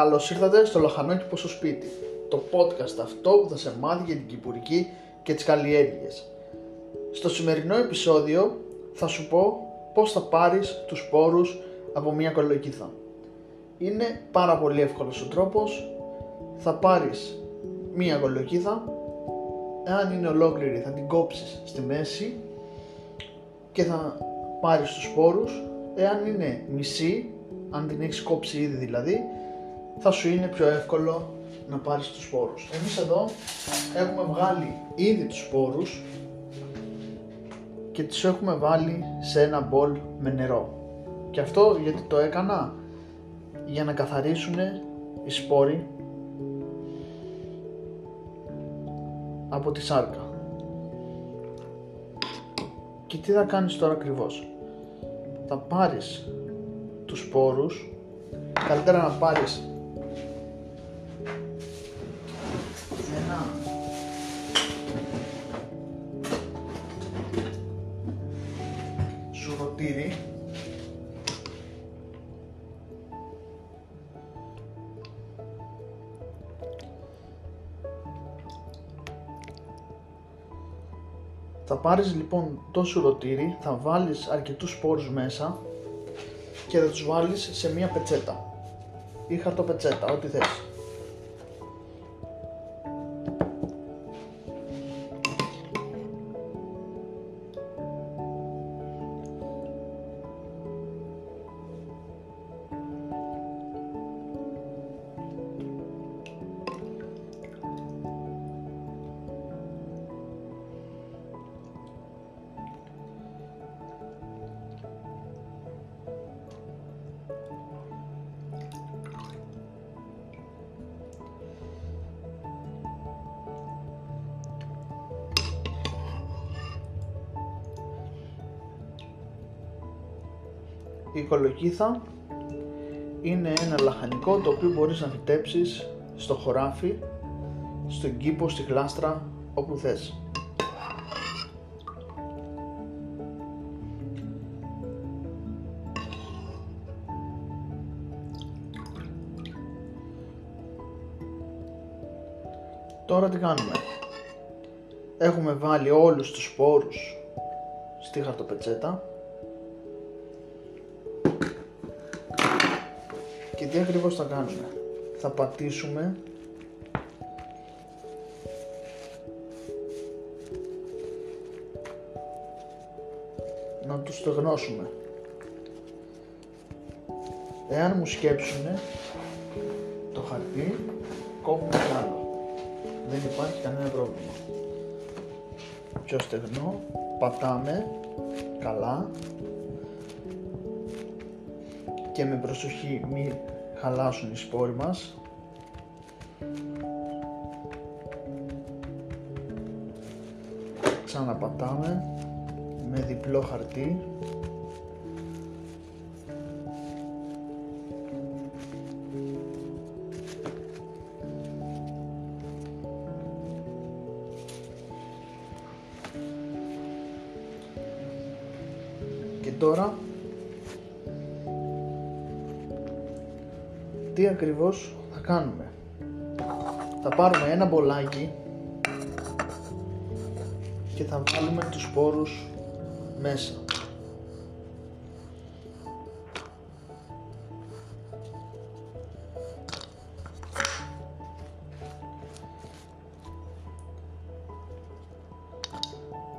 Καλώς ήρθατε στο Λαχανόκηπο στο σπίτι, το podcast αυτό που θα σε μάθει για την κυπουρική και τις καλλιέργειες. Στο σημερινό επεισόδιο θα σου πω πώς θα πάρεις τους σπόρους από μια κολοκύθα. Είναι πάρα πολύ εύκολος ο τρόπος, θα πάρεις μια κολοκύθα, εάν είναι ολόκληρη θα την κόψεις στη μέση και θα πάρεις τους σπόρους, εάν είναι μισή, αν την έχεις κόψει ήδη δηλαδή, θα σου είναι πιο εύκολο να πάρεις τους σπόρους. Εμείς εδώ έχουμε βγάλει ήδη τους σπόρους και τις έχουμε βάλει σε ένα μπολ με νερό. Και αυτό γιατί το έκανα; Για να καθαρίσουν οι σπόροι από τη σάρκα. Και τι θα κάνεις τώρα ακριβώς; Θα πάρεις τους σπόρους, καλύτερα να πάρεις Θα πάρεις λοιπόν το σουρωτήρι, θα βάλεις αρκετούς σπόρους μέσα και θα τους βάλεις σε μία πετσέτα ή χαρτοπετσέτα, ό,τι θες. Η κολοκύθα είναι ένα λαχανικό το οποίο μπορείς να φυτέψεις στο χωράφι, στον κήπο, στη γλάστρα, όπου θες. Τώρα τι κάνουμε; Έχουμε βάλει όλους τους σπόρους στη χαρτοπετσέτα Και τι ακριβώς θα κάνουμε; Θα πατήσουμε να τους στεγνώσουμε. Εάν μου σκέψουν το χαρτί, κόβουμε κι άλλο. Δεν υπάρχει κανένα πρόβλημα. Πιο στεγνό, πατάμε καλά και με προσοχή μην χαλάσουν οι σπόροι μας. Ξαναπατάμε με διπλό χαρτί. Και τώρα τι ακριβώς θα κάνουμε. Θα πάρουμε ένα μπολάκι και θα βάλουμε τους σπόρους μέσα.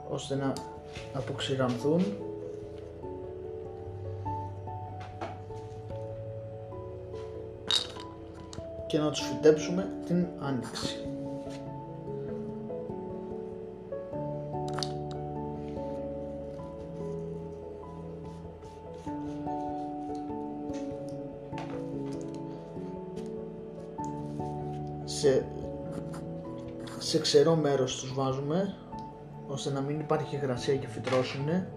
ώστε να αποξηρανθούν και να τους φυτέψουμε την άνοιξη. Σε, σε ξερό μέρος τους βάζουμε ώστε να μην υπάρχει υγρασία και φυτρώσουνε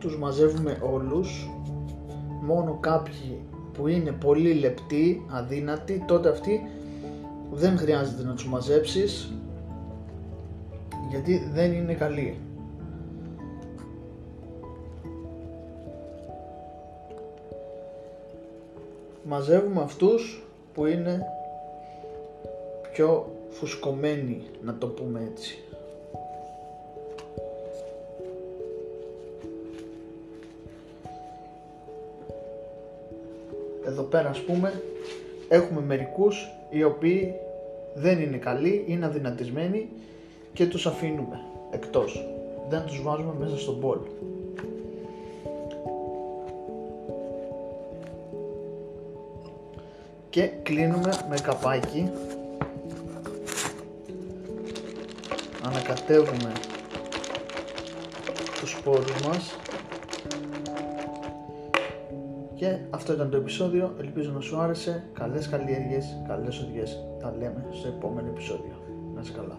τους μαζεύουμε όλους μόνο κάποιοι που είναι πολύ λεπτοί, αδύνατοι, τότε αυτοί δεν χρειάζεται να τους μαζέψεις γιατί δεν είναι καλοί. Μαζεύουμε αυτούς που είναι πιο φουσκωμένοι, να το πούμε έτσι. Εδώ πέρα ας πούμε έχουμε μερικούς οι οποίοι δεν είναι καλοί, είναι αδυνατισμένοι και τους αφήνουμε εκτός. Δεν τους βάζουμε μέσα στον μπολ. Και κλείνουμε με καπάκι. Ανακατεύουμε τους σπόρους μας και αυτό ήταν το επεισόδιο. Ελπίζω να σου άρεσε. Καλές καλλιέργειες, καλές οδηγίες. Τα λέμε στο επόμενο επεισόδιο. Να είσαι καλά.